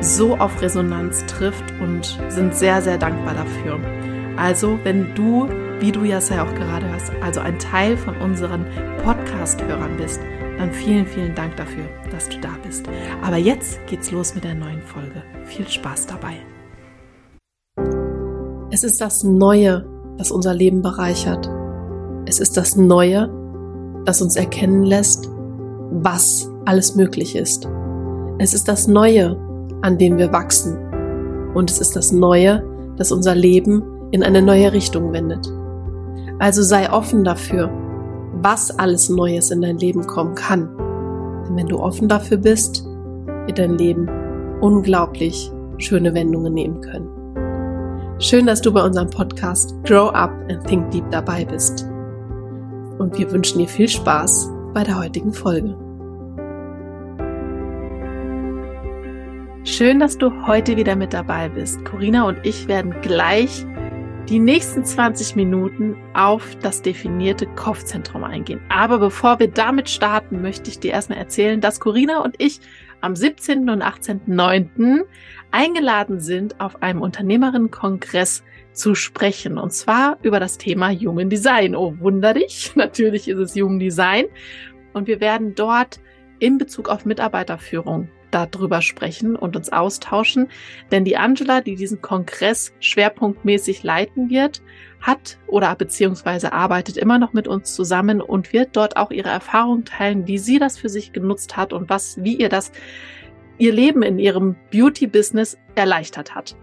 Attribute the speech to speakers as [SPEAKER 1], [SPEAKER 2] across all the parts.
[SPEAKER 1] so auf Resonanz trifft und sind sehr, sehr dankbar dafür. Also, wenn du, wie du ja auch gerade hörst, also ein Teil von unseren Podcast-Hörern bist, dann vielen, vielen Dank dafür, dass du da bist. Aber jetzt geht's los mit der neuen Folge. Viel Spaß dabei. Es ist das Neue, das unser Leben bereichert. Es ist das Neue, das uns erkennen lässt, was alles möglich ist. Es ist das Neue, an dem wir wachsen. Und es ist das Neue, das unser Leben in eine neue Richtung wendet. Also sei offen dafür, was alles Neues in dein Leben kommen kann. Denn wenn du offen dafür bist, wird dein Leben unglaublich schöne Wendungen nehmen können. Schön, dass du bei unserem Podcast Grow Up and Think Deep dabei bist. Und wir wünschen dir viel Spaß bei der heutigen Folge. Schön, dass du heute wieder mit dabei bist. Corina und ich werden gleich die nächsten 20 Minuten auf das definierte Kopfzentrum eingehen. Aber bevor wir damit starten, möchte ich dir erstmal erzählen, dass Corina und ich am 17. und 18.09. eingeladen sind, auf einem Unternehmerinnenkongress zu sprechen. Und zwar über das Thema Human Design. Oh, wunder dich. Natürlich ist es Human Design. Und wir werden dort in Bezug auf Mitarbeiterführung darüber sprechen und uns austauschen. Denn die Angela, die diesen Kongress schwerpunktmäßig leiten wird, hat oder beziehungsweise arbeitet immer noch mit uns zusammen und wird dort auch ihre Erfahrung teilen, wie sie das für sich genutzt hat und was, wie ihr das, ihr Leben in ihrem Beauty-Business erleichtert hat.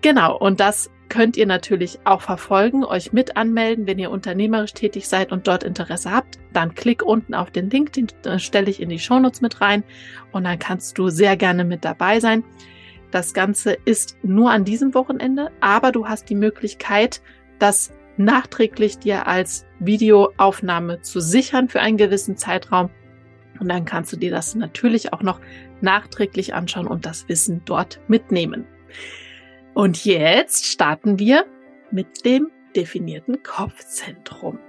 [SPEAKER 1] Genau, und das könnt ihr natürlich auch verfolgen, euch mit anmelden, wenn ihr unternehmerisch tätig seid und dort Interesse habt. Dann klick unten auf den Link, den äh, stelle ich in die Shownotes mit rein und dann kannst du sehr gerne mit dabei sein. Das Ganze ist nur an diesem Wochenende, aber du hast die Möglichkeit, das nachträglich dir als Videoaufnahme zu sichern für einen gewissen Zeitraum. Und dann kannst du dir das natürlich auch noch nachträglich anschauen und das Wissen dort mitnehmen. Und jetzt starten wir mit dem definierten Kopfzentrum.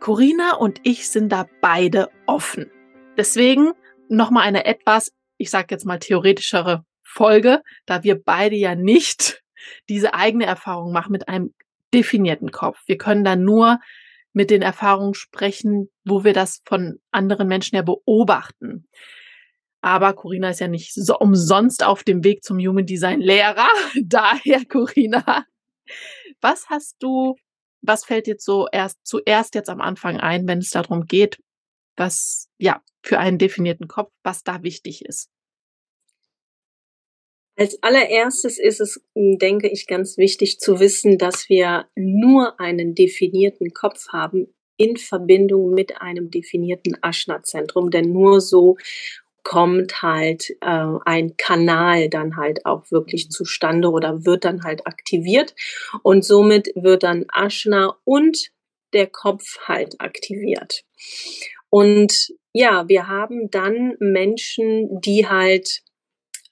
[SPEAKER 1] Corina und ich sind da beide offen. Deswegen nochmal eine etwas, ich sage jetzt mal theoretischere Folge, da wir beide ja nicht diese eigene Erfahrung machen mit einem definierten Kopf. Wir können da nur mit den Erfahrungen sprechen, wo wir das von anderen Menschen ja beobachten. Aber Corinna ist ja nicht so umsonst auf dem Weg zum Human Design Lehrer. Daher, Corinna, was hast du, was fällt dir so erst, zuerst jetzt am Anfang ein, wenn es darum geht, was, ja, für einen definierten Kopf, was da wichtig ist?
[SPEAKER 2] Als allererstes ist es, denke ich, ganz wichtig zu wissen, dass wir nur einen definierten Kopf haben in Verbindung mit einem definierten Aschna-Zentrum, denn nur so kommt halt äh, ein Kanal dann halt auch wirklich zustande oder wird dann halt aktiviert und somit wird dann Aschna und der Kopf halt aktiviert. Und ja, wir haben dann Menschen, die halt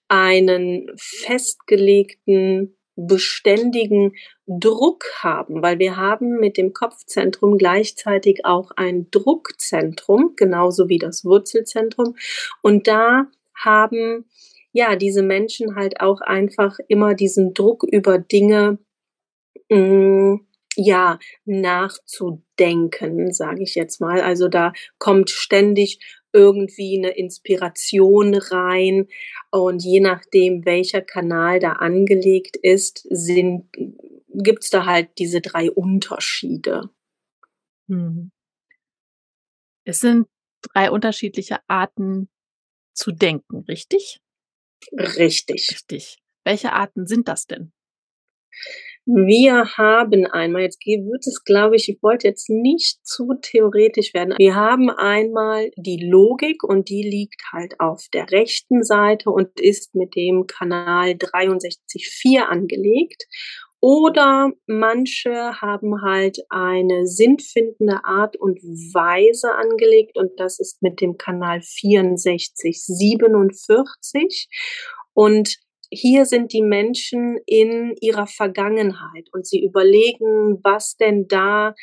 [SPEAKER 2] einen festgelegten beständigen Druck haben, weil wir haben mit dem Kopfzentrum gleichzeitig auch ein Druckzentrum, genauso wie das Wurzelzentrum. Und da haben ja diese Menschen halt auch einfach immer diesen Druck über Dinge mh, mm, ja nachzudenken, sage ich jetzt mal. Also da kommt ständig irgendwie eine Inspiration rein und je nachdem, welcher Kanal da angelegt ist, sind gibt's da halt diese drei Unterschiede.
[SPEAKER 1] Hm. Es sind drei unterschiedliche Arten zu denken, richtig?
[SPEAKER 2] Richtig.
[SPEAKER 1] Richtig. Welche Arten sind das denn?
[SPEAKER 2] Wir haben einmal, jetzt wird es, glaube ich, ich wollte jetzt nicht zu theoretisch werden. Wir haben einmal die Logik und die liegt halt auf der rechten Seite und ist mit dem Kanal 63.4 angelegt. Oder manche haben halt eine sinnfindende Art und Weise angelegt und das ist mit dem Kanal 6447. Und hier sind die Menschen in ihrer Vergangenheit und sie überlegen, was denn da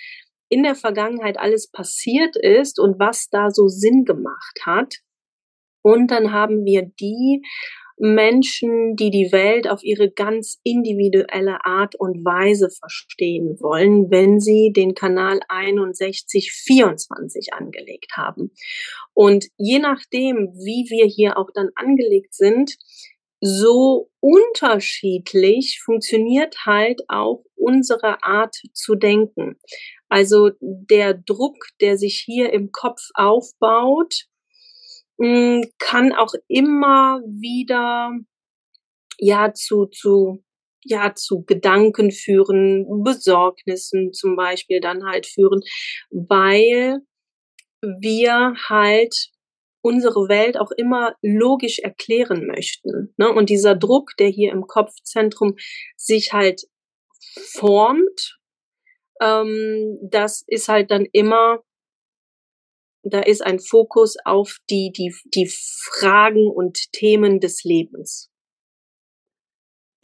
[SPEAKER 2] in der Vergangenheit alles passiert ist und was da so Sinn gemacht hat. Und dann haben wir die Menschen, die die Welt auf ihre ganz individuelle Art und Weise verstehen wollen, wenn sie den Kanal 6124 angelegt haben. Und je nachdem, wie wir hier auch dann angelegt sind, so unterschiedlich funktioniert halt auch unsere Art zu denken. Also der Druck, der sich hier im Kopf aufbaut, mm, kann auch immer wieder ja zu zu ja zu Gedanken führen, Besorgnissen zum Beispiel dann halt führen, weil wir halt unsere Welt auch immer logisch erklären möchten. Ne? Und dieser Druck, der hier im Kopfzentrum sich halt formt, ähm, das ist halt dann immer, da ist ein Fokus auf die, die, die Fragen und Themen des Lebens.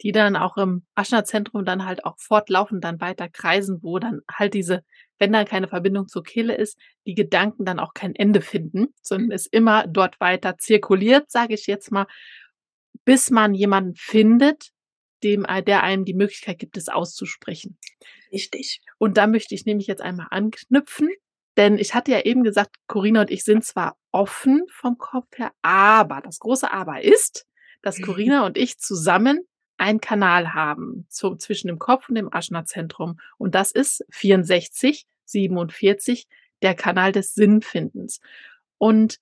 [SPEAKER 1] Die dann auch im Aschner-Zentrum dann halt auch fortlaufend dann weiter kreisen, wo dann halt diese wenn da keine Verbindung zur Kehle ist, die Gedanken dann auch kein Ende finden, sondern es immer dort weiter zirkuliert, sage ich jetzt mal, bis man jemanden findet, dem, äh, der einem die Möglichkeit gibt, es auszusprechen.
[SPEAKER 2] Richtig.
[SPEAKER 1] Und da möchte ich nämlich jetzt einmal anknüpfen, denn ich hatte ja eben gesagt, Corinna und ich sind zwar offen vom Kopf her, aber das große Aber ist, dass Corinna und ich zusammen einen Kanal haben zu, zwischen dem Kopf und dem Aschner-Zentrum. Und das ist 64, 47, der Kanal des Sinnfindens. Und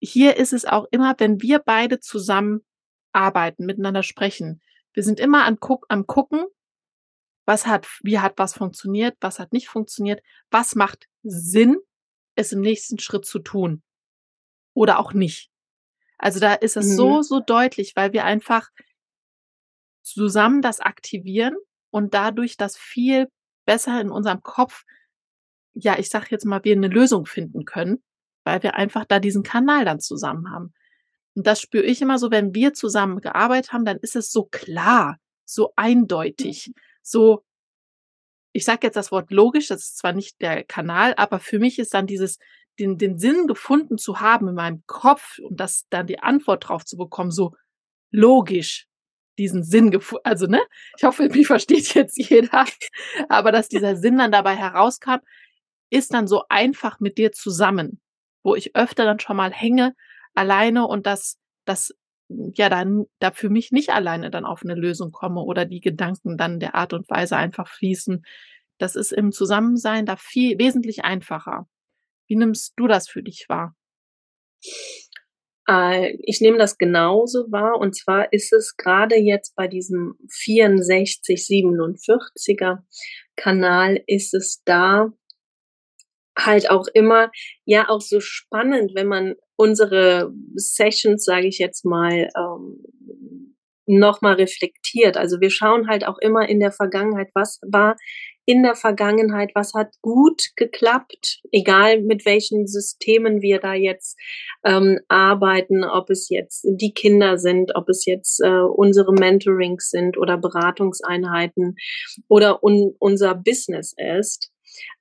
[SPEAKER 1] hier ist es auch immer, wenn wir beide zusammen arbeiten, miteinander sprechen. Wir sind immer am, Guck, am gucken, was hat, wie hat was funktioniert, was hat nicht funktioniert, was macht Sinn, es im nächsten Schritt zu tun oder auch nicht. Also da ist es mhm. so, so deutlich, weil wir einfach zusammen das aktivieren und dadurch das viel besser in unserem Kopf, ja, ich sag jetzt mal, wir eine Lösung finden können, weil wir einfach da diesen Kanal dann zusammen haben. Und das spüre ich immer so, wenn wir zusammen gearbeitet haben, dann ist es so klar, so eindeutig, so, ich sage jetzt das Wort logisch, das ist zwar nicht der Kanal, aber für mich ist dann dieses, den, den Sinn gefunden zu haben in meinem Kopf und das dann die Antwort drauf zu bekommen, so logisch, diesen Sinn gefunden, also ne, ich hoffe, mich versteht jetzt jeder, aber dass dieser Sinn dann dabei herauskam, ist dann so einfach mit dir zusammen, wo ich öfter dann schon mal hänge alleine und das, das ja dann da für mich nicht alleine dann auf eine Lösung komme oder die Gedanken dann der Art und Weise einfach fließen. Das ist im Zusammensein da viel wesentlich einfacher. Wie nimmst du das für dich wahr?
[SPEAKER 2] Äh, ich nehme das genauso wahr. Und zwar ist es gerade jetzt bei diesem 6447er Kanal, ist es da halt auch immer, ja, auch so spannend, wenn man unsere Sessions, sage ich jetzt mal, ähm, nochmal reflektiert. Also wir schauen halt auch immer in der Vergangenheit, was war in der Vergangenheit, was hat gut geklappt, egal mit welchen Systemen wir da jetzt ähm, arbeiten, ob es jetzt die Kinder sind, ob es jetzt äh, unsere Mentorings sind oder Beratungseinheiten oder un unser Business ist.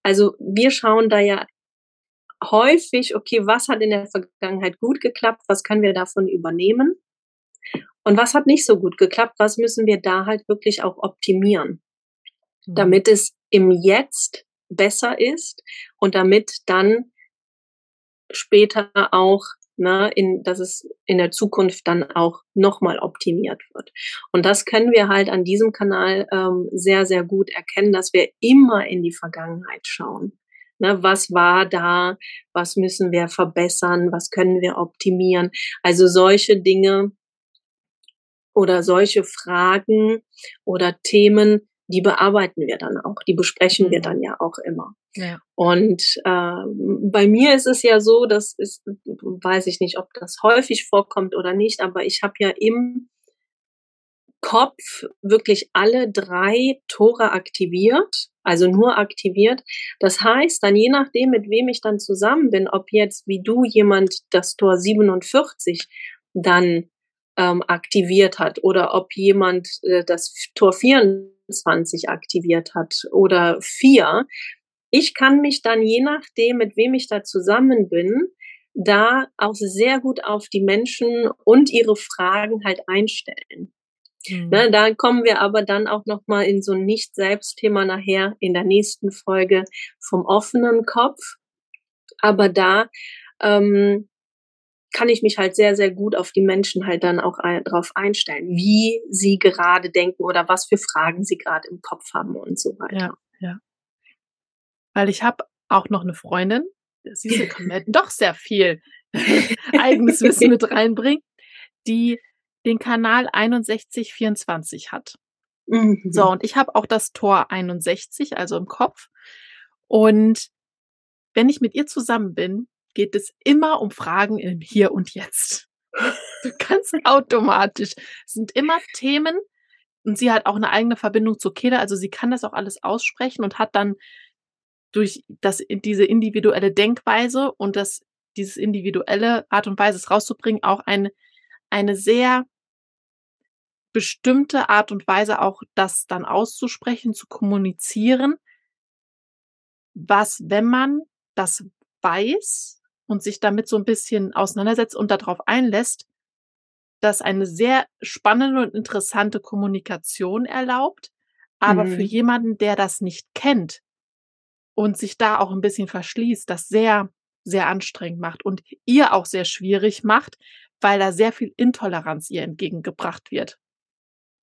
[SPEAKER 2] Also wir schauen da ja häufig, okay, was hat in der Vergangenheit gut geklappt, was können wir davon übernehmen und was hat nicht so gut geklappt, was müssen wir da halt wirklich auch optimieren, mhm. damit es im Jetzt besser ist und damit dann später auch ne, in, dass es in der Zukunft dann auch nochmal optimiert wird. Und das können wir halt an diesem Kanal ähm, sehr, sehr gut erkennen, dass wir immer in die Vergangenheit schauen. Ne, was war da? Was müssen wir verbessern? Was können wir optimieren? Also solche Dinge oder solche Fragen oder Themen, die bearbeiten wir dann auch, die besprechen wir mhm. dann ja auch immer. Ja. Und äh, bei mir ist es ja so, das ist, weiß ich nicht, ob das häufig vorkommt oder nicht, aber ich habe ja im Kopf wirklich alle drei Tore aktiviert, also nur aktiviert. Das heißt, dann je nachdem, mit wem ich dann zusammen bin, ob jetzt wie du jemand das Tor 47 dann ähm, aktiviert hat oder ob jemand äh, das Tor 24 aktiviert hat oder vier. Ich kann mich dann je nachdem, mit wem ich da zusammen bin, da auch sehr gut auf die Menschen und ihre Fragen halt einstellen. Mhm. Ne, da kommen wir aber dann auch noch mal in so ein Nicht-Selbst-Thema nachher in der nächsten Folge vom offenen Kopf. Aber da ähm, kann ich mich halt sehr, sehr gut auf die Menschen halt dann auch ein, drauf einstellen, wie sie gerade denken oder was für Fragen sie gerade im Kopf haben und so weiter.
[SPEAKER 1] Ja, ja. Weil ich habe auch noch eine Freundin, sie kann mir doch sehr viel eigenes Wissen mit reinbringen, die den Kanal 6124 hat. Mhm. So, und ich habe auch das Tor 61, also im Kopf. Und wenn ich mit ihr zusammen bin, geht es immer um Fragen im Hier und Jetzt. Kannst automatisch. Es sind immer Themen und sie hat auch eine eigene Verbindung zu Keda, also sie kann das auch alles aussprechen und hat dann durch das, diese individuelle Denkweise und das, dieses individuelle Art und Weise es rauszubringen, auch eine, eine sehr bestimmte Art und Weise auch das dann auszusprechen, zu kommunizieren, was, wenn man das weiß und sich damit so ein bisschen auseinandersetzt und darauf einlässt, das eine sehr spannende und interessante Kommunikation erlaubt, aber mhm. für jemanden, der das nicht kennt und sich da auch ein bisschen verschließt, das sehr, sehr anstrengend macht und ihr auch sehr schwierig macht, weil da sehr viel Intoleranz ihr entgegengebracht wird.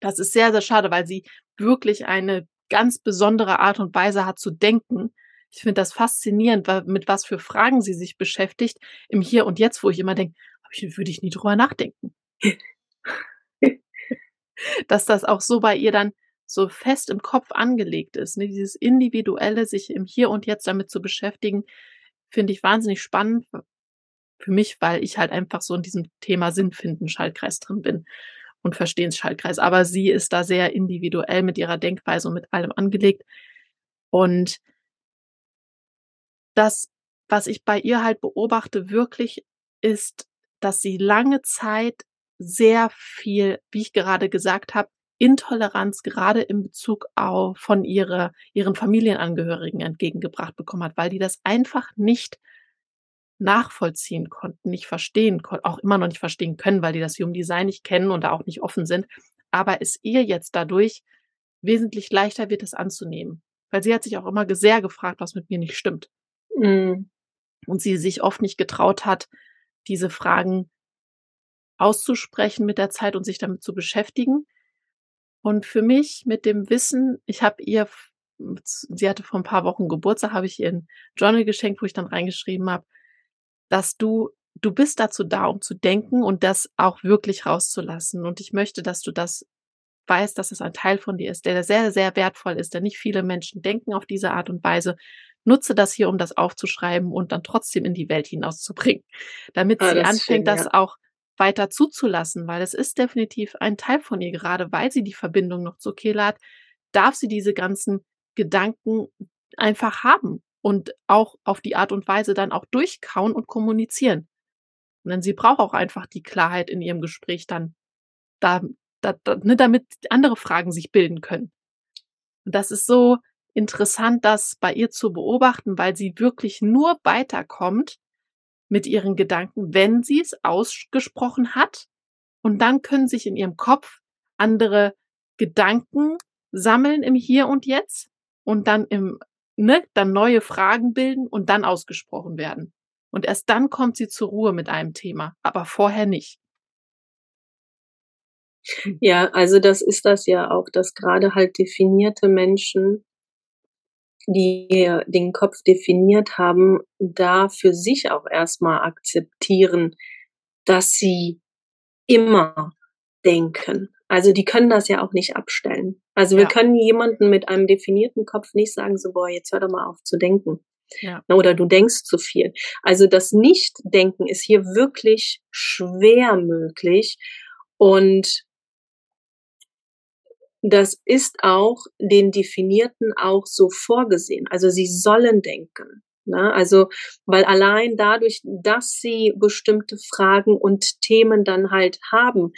[SPEAKER 1] Das ist sehr, sehr schade, weil sie wirklich eine ganz besondere Art und Weise hat zu denken. Ich finde das faszinierend, mit was für Fragen sie sich beschäftigt im Hier und Jetzt, wo ich immer denke, würde ich nie drüber nachdenken. Dass das auch so bei ihr dann so fest im Kopf angelegt ist. Ne? Dieses individuelle, sich im Hier und Jetzt damit zu beschäftigen, finde ich wahnsinnig spannend für mich, weil ich halt einfach so in diesem Thema Sinnfinden Schaltkreis drin bin und Verstehensschaltkreis. Aber sie ist da sehr individuell mit ihrer Denkweise und mit allem angelegt. Und das, was ich bei ihr halt beobachte, wirklich ist, dass sie lange Zeit sehr viel, wie ich gerade gesagt habe, Intoleranz gerade in Bezug auf von ihre, ihren Familienangehörigen entgegengebracht bekommen hat, weil die das einfach nicht nachvollziehen konnten, nicht verstehen konnten, auch immer noch nicht verstehen können, weil die das Human Design nicht kennen und da auch nicht offen sind. Aber es ihr jetzt dadurch wesentlich leichter wird, es anzunehmen. Weil sie hat sich auch immer sehr gefragt, was mit mir nicht stimmt. Mhm. Und sie sich oft nicht getraut hat, diese Fragen auszusprechen mit der Zeit und sich damit zu beschäftigen. Und für mich mit dem Wissen, ich habe ihr, sie hatte vor ein paar Wochen Geburtstag, habe ich ihr ein Journal geschenkt, wo ich dann reingeschrieben habe, dass du, du bist dazu da, um zu denken und das auch wirklich rauszulassen. Und ich möchte, dass du das weißt, dass es ein Teil von dir ist, der sehr, sehr wertvoll ist, denn nicht viele Menschen denken auf diese Art und Weise. Nutze das hier, um das aufzuschreiben und dann trotzdem in die Welt hinauszubringen, damit ah, sie anfängt, schön, ja. das auch weiter zuzulassen, weil es ist definitiv ein Teil von ihr, gerade weil sie die Verbindung noch zu Kela hat, darf sie diese ganzen Gedanken einfach haben und auch auf die Art und Weise dann auch durchkauen und kommunizieren. Und dann sie braucht auch einfach die Klarheit in ihrem Gespräch dann, da, da, da, ne, damit andere Fragen sich bilden können. Und das ist so interessant, das bei ihr zu beobachten, weil sie wirklich nur weiterkommt mit ihren Gedanken, wenn sie es ausgesprochen hat. Und dann können sich in ihrem Kopf andere Gedanken sammeln im Hier und Jetzt und dann im ne, dann neue Fragen bilden und dann ausgesprochen werden. Und erst dann kommt sie zur Ruhe mit einem Thema, aber vorher nicht.
[SPEAKER 2] Ja, also das ist das ja auch, dass gerade halt definierte Menschen, die den Kopf definiert haben, da für sich auch erstmal akzeptieren, dass sie immer denken. Also die können das ja auch nicht abstellen. Also wir ja. können jemanden mit einem definierten Kopf nicht sagen, so, boah, jetzt hör doch mal auf zu denken. Ja. Oder du denkst zu viel. Also das Nichtdenken ist hier wirklich schwer möglich. Und das ist auch den Definierten auch so vorgesehen. Also sie sollen denken. Ne? Also, weil allein dadurch, dass sie bestimmte Fragen und Themen dann halt haben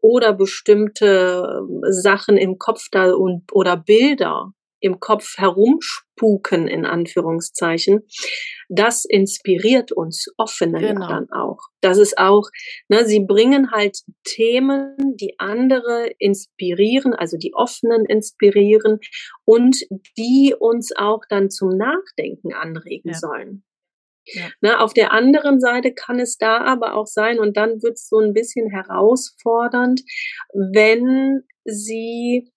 [SPEAKER 2] oder bestimmte Sachen im Kopf da und oder Bilder im Kopf herumspuken, in Anführungszeichen, das inspiriert uns Offene genau. dann auch. Das ist auch, ne, sie bringen halt Themen, die andere inspirieren, also die Offenen inspirieren und die uns auch dann zum Nachdenken anregen ja. sollen. Ja. Ne, auf der anderen Seite kann es da aber auch sein, und dann wird es so ein bisschen herausfordernd, wenn sie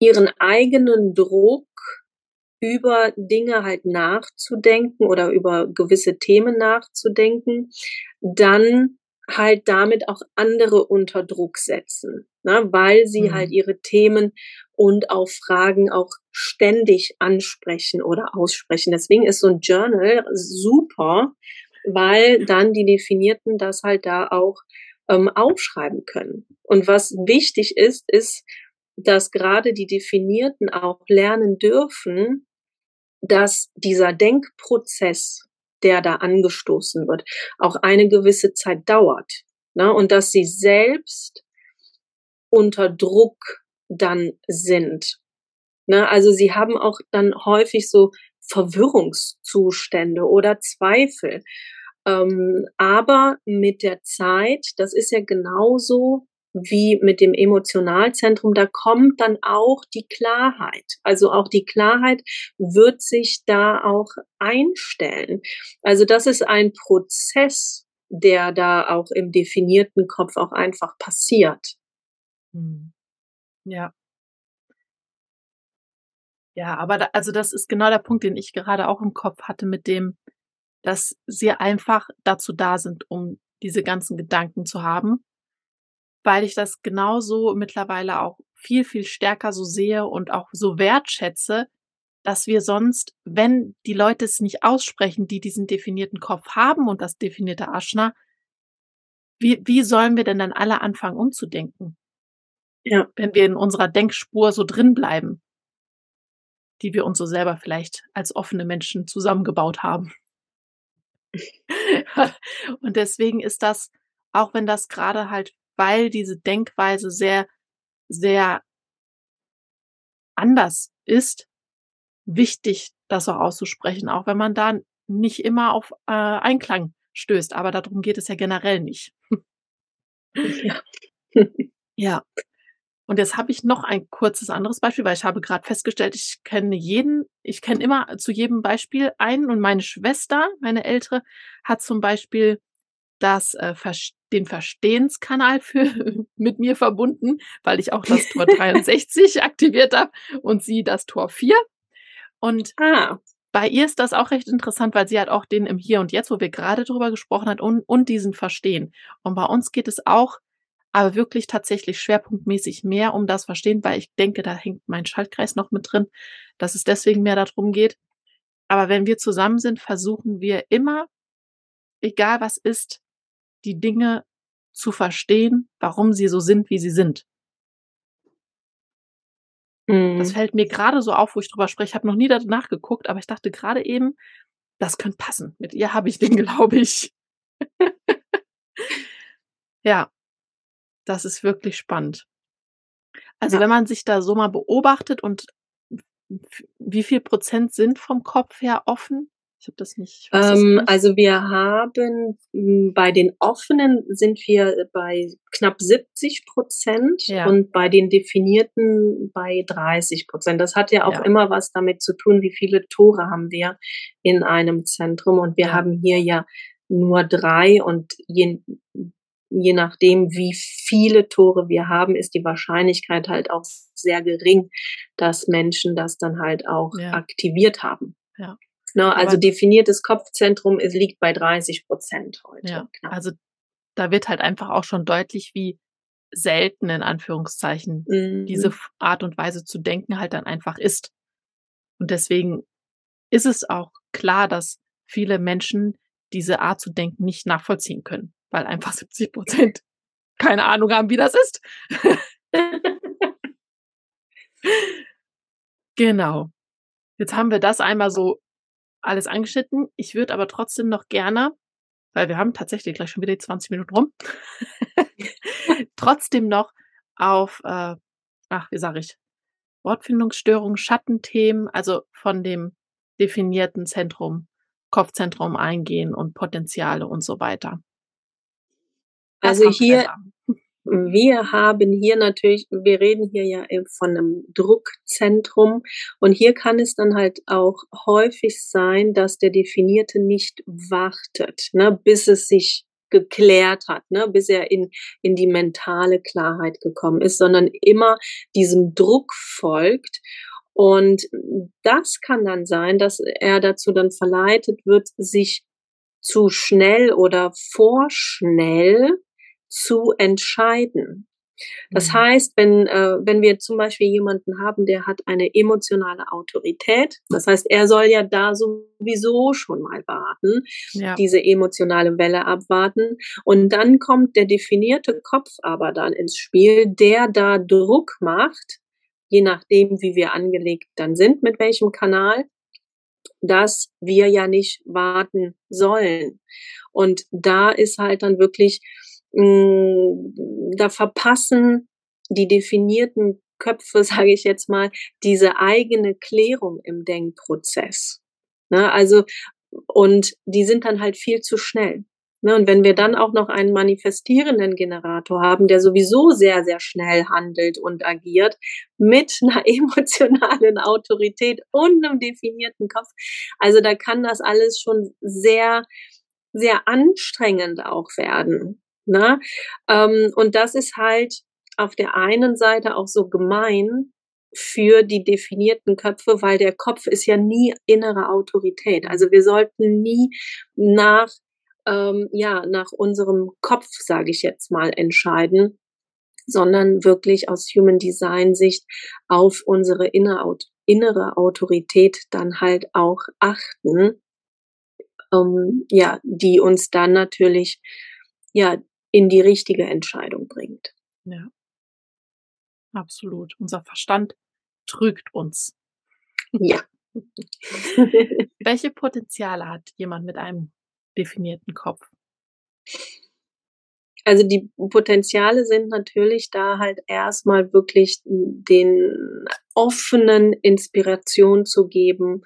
[SPEAKER 2] ihren eigenen Druck über Dinge halt nachzudenken oder über gewisse Themen nachzudenken, dann halt damit auch andere unter Druck setzen, ne, weil sie mhm. halt ihre Themen und auch Fragen auch ständig ansprechen oder aussprechen. Deswegen ist so ein Journal super, weil dann die Definierten das halt da auch ähm, aufschreiben können. Und was wichtig ist, ist, dass gerade die Definierten auch lernen dürfen, dass dieser Denkprozess, der da angestoßen wird, auch eine gewisse Zeit dauert. Ne? Und dass sie selbst unter Druck dann sind. Ne? Also sie haben auch dann häufig so Verwirrungszustände oder Zweifel. Ähm, aber mit der Zeit, das ist ja genauso wie mit dem Emotionalzentrum, da kommt dann auch die Klarheit. Also auch die Klarheit wird sich da auch einstellen. Also das ist ein Prozess, der da auch im definierten Kopf auch einfach passiert.
[SPEAKER 1] Hm. Ja. Ja, aber da, also das ist genau der Punkt, den ich gerade auch im Kopf hatte mit dem, dass sie einfach dazu da sind, um diese ganzen Gedanken zu haben weil ich das genauso mittlerweile auch viel, viel stärker so sehe und auch so wertschätze, dass wir sonst, wenn die Leute es nicht aussprechen, die diesen definierten Kopf haben und das definierte Aschna, wie, wie sollen wir denn dann alle anfangen umzudenken? Ja. Wenn wir in unserer Denkspur so drin bleiben, die wir uns so selber vielleicht als offene Menschen zusammengebaut haben. und deswegen ist das, auch wenn das gerade halt weil diese Denkweise sehr, sehr anders ist, wichtig, das auch auszusprechen, auch wenn man da nicht immer auf äh, Einklang stößt. Aber darum geht es ja generell nicht. ja. ja. Und jetzt habe ich noch ein kurzes anderes Beispiel, weil ich habe gerade festgestellt, ich kenne jeden, ich kenne immer zu jedem Beispiel einen und meine Schwester, meine ältere, hat zum Beispiel das äh, den Verstehenskanal für mit mir verbunden, weil ich auch das Tor 63 aktiviert habe und sie das Tor 4. Und ah. bei ihr ist das auch recht interessant, weil sie hat auch den im Hier und Jetzt, wo wir gerade drüber gesprochen hat, und, und diesen Verstehen. Und bei uns geht es auch, aber wirklich tatsächlich schwerpunktmäßig mehr um das Verstehen, weil ich denke, da hängt mein Schaltkreis noch mit drin, dass es deswegen mehr darum geht. Aber wenn wir zusammen sind, versuchen wir immer, egal was ist, die Dinge zu verstehen, warum sie so sind, wie sie sind. Mhm. Das fällt mir gerade so auf, wo ich drüber spreche. Ich habe noch nie danach geguckt, aber ich dachte gerade eben, das könnte passen. Mit ihr habe ich den, glaube ich. ja, das ist wirklich spannend. Also ja. wenn man sich da so mal beobachtet und wie viel Prozent sind vom Kopf her offen? Ich habe das nicht.
[SPEAKER 2] Ähm, nicht. Also wir haben hm, bei den offenen sind wir bei knapp 70 Prozent ja. und bei den definierten bei 30 Prozent. Das hat ja auch ja. immer was damit zu tun, wie viele Tore haben wir in einem Zentrum und wir ja. haben hier ja nur drei und je, je nachdem, wie viele Tore wir haben, ist die Wahrscheinlichkeit halt auch sehr gering, dass Menschen das dann halt auch aktiviert haben. Ja. Ne, also Aber definiertes Kopfzentrum es liegt bei 30 Prozent heute.
[SPEAKER 1] Ja, also da wird halt einfach auch schon deutlich, wie selten in Anführungszeichen mhm. diese Art und Weise zu denken halt dann einfach ist. Und deswegen ist es auch klar, dass viele Menschen diese Art zu denken nicht nachvollziehen können, weil einfach 70 Prozent keine Ahnung haben, wie das ist. genau. Jetzt haben wir das einmal so alles angeschnitten. Ich würde aber trotzdem noch gerne, weil wir haben tatsächlich gleich schon wieder die 20 Minuten rum, trotzdem noch auf, äh, ach, wie sage ich, Wortfindungsstörungen, Schattenthemen, also von dem definierten Zentrum, Kopfzentrum eingehen und Potenziale und so weiter.
[SPEAKER 2] Das also hier, wir haben hier natürlich, wir reden hier ja von einem Druckzentrum und hier kann es dann halt auch häufig sein, dass der Definierte nicht wartet, ne, bis es sich geklärt hat, ne, bis er in, in die mentale Klarheit gekommen ist, sondern immer diesem Druck folgt. Und das kann dann sein, dass er dazu dann verleitet wird, sich zu schnell oder vorschnell zu entscheiden. Das mhm. heißt, wenn, äh, wenn wir zum Beispiel jemanden haben, der hat eine emotionale Autorität, das heißt, er soll ja da sowieso schon mal warten, ja. diese emotionale Welle abwarten. Und dann kommt der definierte Kopf aber dann ins Spiel, der da Druck macht, je nachdem, wie wir angelegt dann sind, mit welchem Kanal, dass wir ja nicht warten sollen. Und da ist halt dann wirklich Mm, da verpassen die definierten Köpfe, sage ich jetzt mal, diese eigene Klärung im Denkprozess. Ne, also, und die sind dann halt viel zu schnell. Ne, und wenn wir dann auch noch einen manifestierenden Generator haben, der sowieso sehr, sehr schnell handelt und agiert, mit einer emotionalen Autorität und einem definierten Kopf, also da kann das alles schon sehr, sehr anstrengend auch werden. Ne? Ähm, und das ist halt auf der einen Seite auch so gemein für die definierten Köpfe, weil der Kopf ist ja nie innere Autorität. Also wir sollten nie nach ähm, ja nach unserem Kopf, sage ich jetzt mal, entscheiden, sondern wirklich aus Human Design Sicht auf unsere innere Autorität dann halt auch achten, ähm, ja, die uns dann natürlich ja in die richtige Entscheidung bringt.
[SPEAKER 1] Ja. Absolut. Unser Verstand trügt uns.
[SPEAKER 2] Ja.
[SPEAKER 1] Welche Potenziale hat jemand mit einem definierten Kopf?
[SPEAKER 2] Also die Potenziale sind natürlich da halt erstmal wirklich den offenen Inspiration zu geben,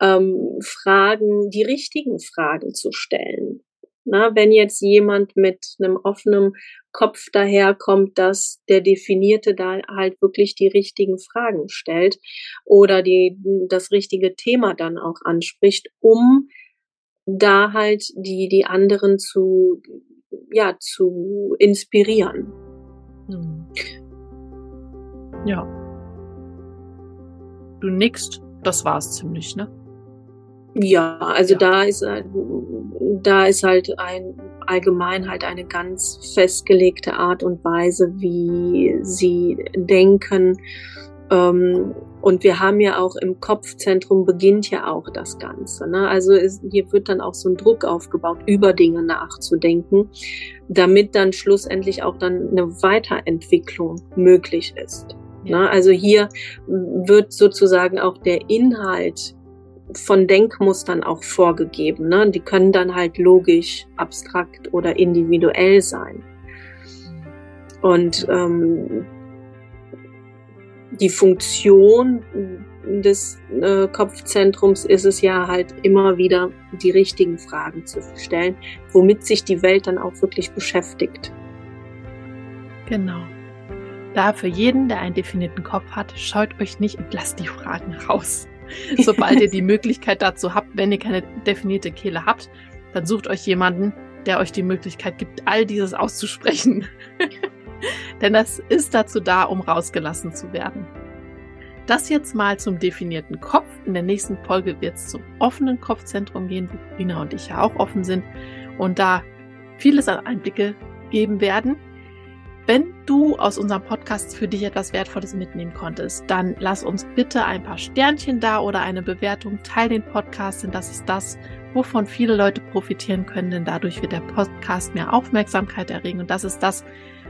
[SPEAKER 2] ähm, Fragen, die richtigen Fragen zu stellen. Na, wenn jetzt jemand mit einem offenen Kopf daherkommt, dass der Definierte da halt wirklich die richtigen Fragen stellt oder die, das richtige Thema dann auch anspricht, um da halt die, die anderen zu, ja, zu inspirieren. Hm.
[SPEAKER 1] Ja. Du nickst, das war's ziemlich, ne?
[SPEAKER 2] Ja, also ja. da ist da ist halt ein allgemein halt eine ganz festgelegte Art und Weise, wie sie denken. Ähm, und wir haben ja auch im Kopfzentrum beginnt ja auch das Ganze. Ne? Also ist, hier wird dann auch so ein Druck aufgebaut, über Dinge nachzudenken, damit dann schlussendlich auch dann eine Weiterentwicklung möglich ist. Ja. Ne? Also hier wird sozusagen auch der Inhalt von Denkmustern auch vorgegeben. Ne? Die können dann halt logisch, abstrakt oder individuell sein. Und ähm, die Funktion des äh, Kopfzentrums ist es ja halt immer wieder die richtigen Fragen zu stellen, womit sich die Welt dann auch wirklich beschäftigt.
[SPEAKER 1] Genau. Da für jeden, der einen definierten Kopf hat, schaut euch nicht und lasst die Fragen raus. Sobald ihr die Möglichkeit dazu habt, wenn ihr keine definierte Kehle habt, dann sucht euch jemanden, der euch die Möglichkeit gibt, all dieses auszusprechen. Denn das ist dazu da, um rausgelassen zu werden. Das jetzt mal zum definierten Kopf. In der nächsten Folge wird es zum offenen Kopfzentrum gehen, wo Rina und ich ja auch offen sind und da vieles an Einblicke geben werden. Wenn du aus unserem Podcast für dich etwas Wertvolles mitnehmen konntest, dann lass uns bitte ein paar Sternchen da oder eine Bewertung. Teil den Podcast, denn das ist das, wovon viele Leute profitieren können, denn dadurch wird der Podcast mehr Aufmerksamkeit erregen und das ist das,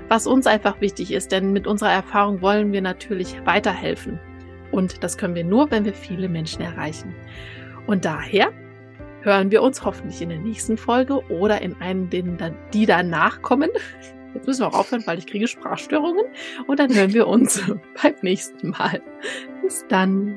[SPEAKER 1] was uns einfach wichtig ist, denn mit unserer Erfahrung wollen wir natürlich weiterhelfen. Und das können wir nur, wenn wir viele Menschen erreichen. Und daher hören wir uns hoffentlich in der nächsten Folge oder in einen, die danach kommen. Jetzt müssen wir auch aufhören, weil ich kriege Sprachstörungen. Und dann hören wir uns beim nächsten Mal. Bis dann.